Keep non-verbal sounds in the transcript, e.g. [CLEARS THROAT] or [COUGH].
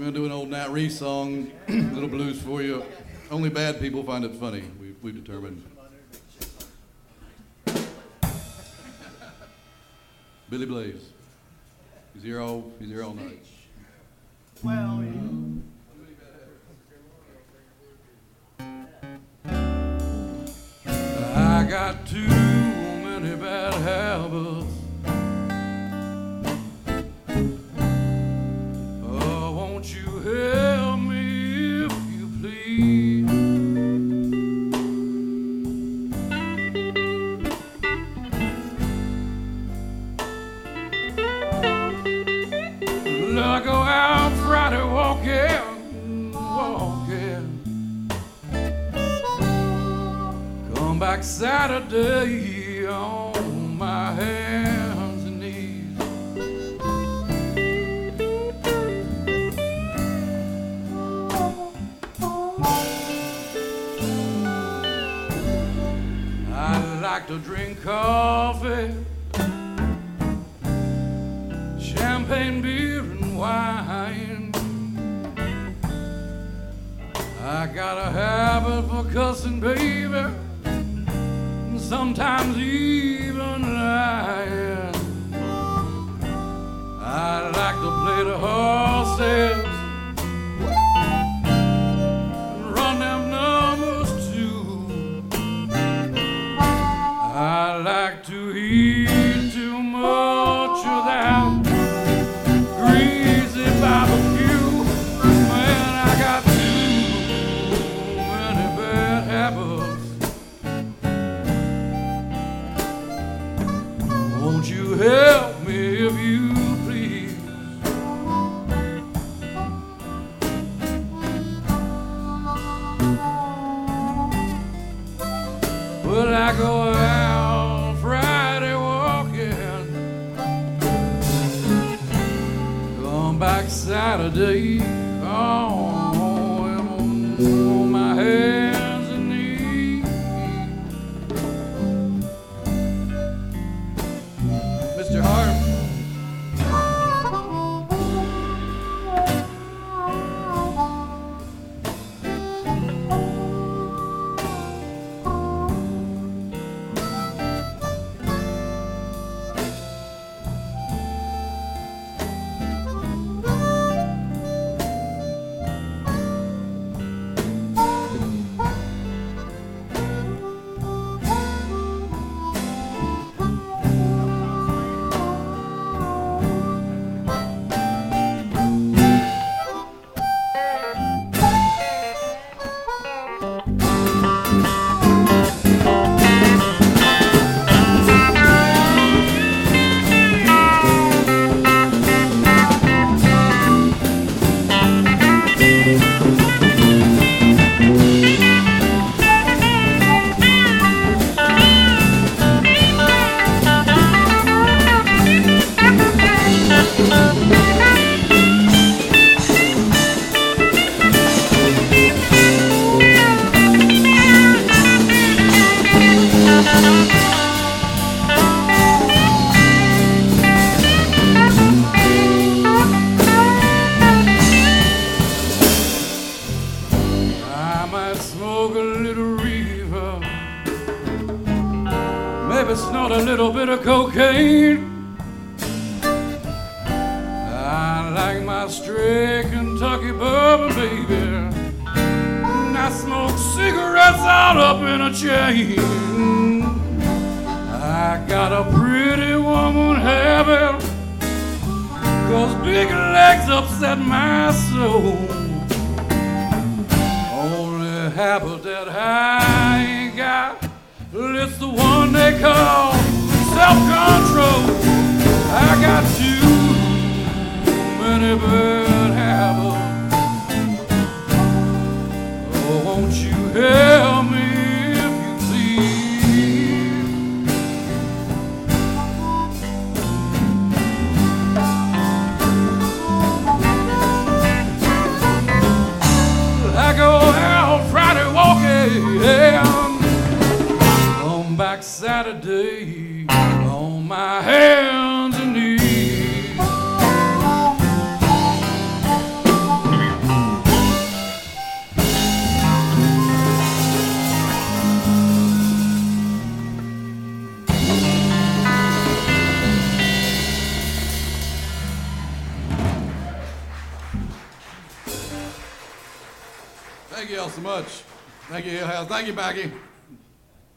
We're gonna do an old Nat Reese song, [CLEARS THROAT] little blues for you. Only bad people find it funny. We, we've determined. Billy Blaze. He's here all. He's here all night. Well, uh, I got too many bad habits. Back Saturday on my hands and knees. I like to drink coffee, champagne, beer, and wine. I got a habit for cussing, baby sometimes even lying. I like to play the horses I go out Friday walking, come back Saturday on, maybe snort a little bit of cocaine. I like my straight Kentucky bourbon, baby. And I smoke cigarettes all up in a chain. I got a pretty woman habit, cause big legs upset my soul. Only habit that I ain't got, it's the one they call self-control. I got too many bad back Saturday on my hands and knees. Thank you all so much. Thank you, Ale House. Thank you, Maggie.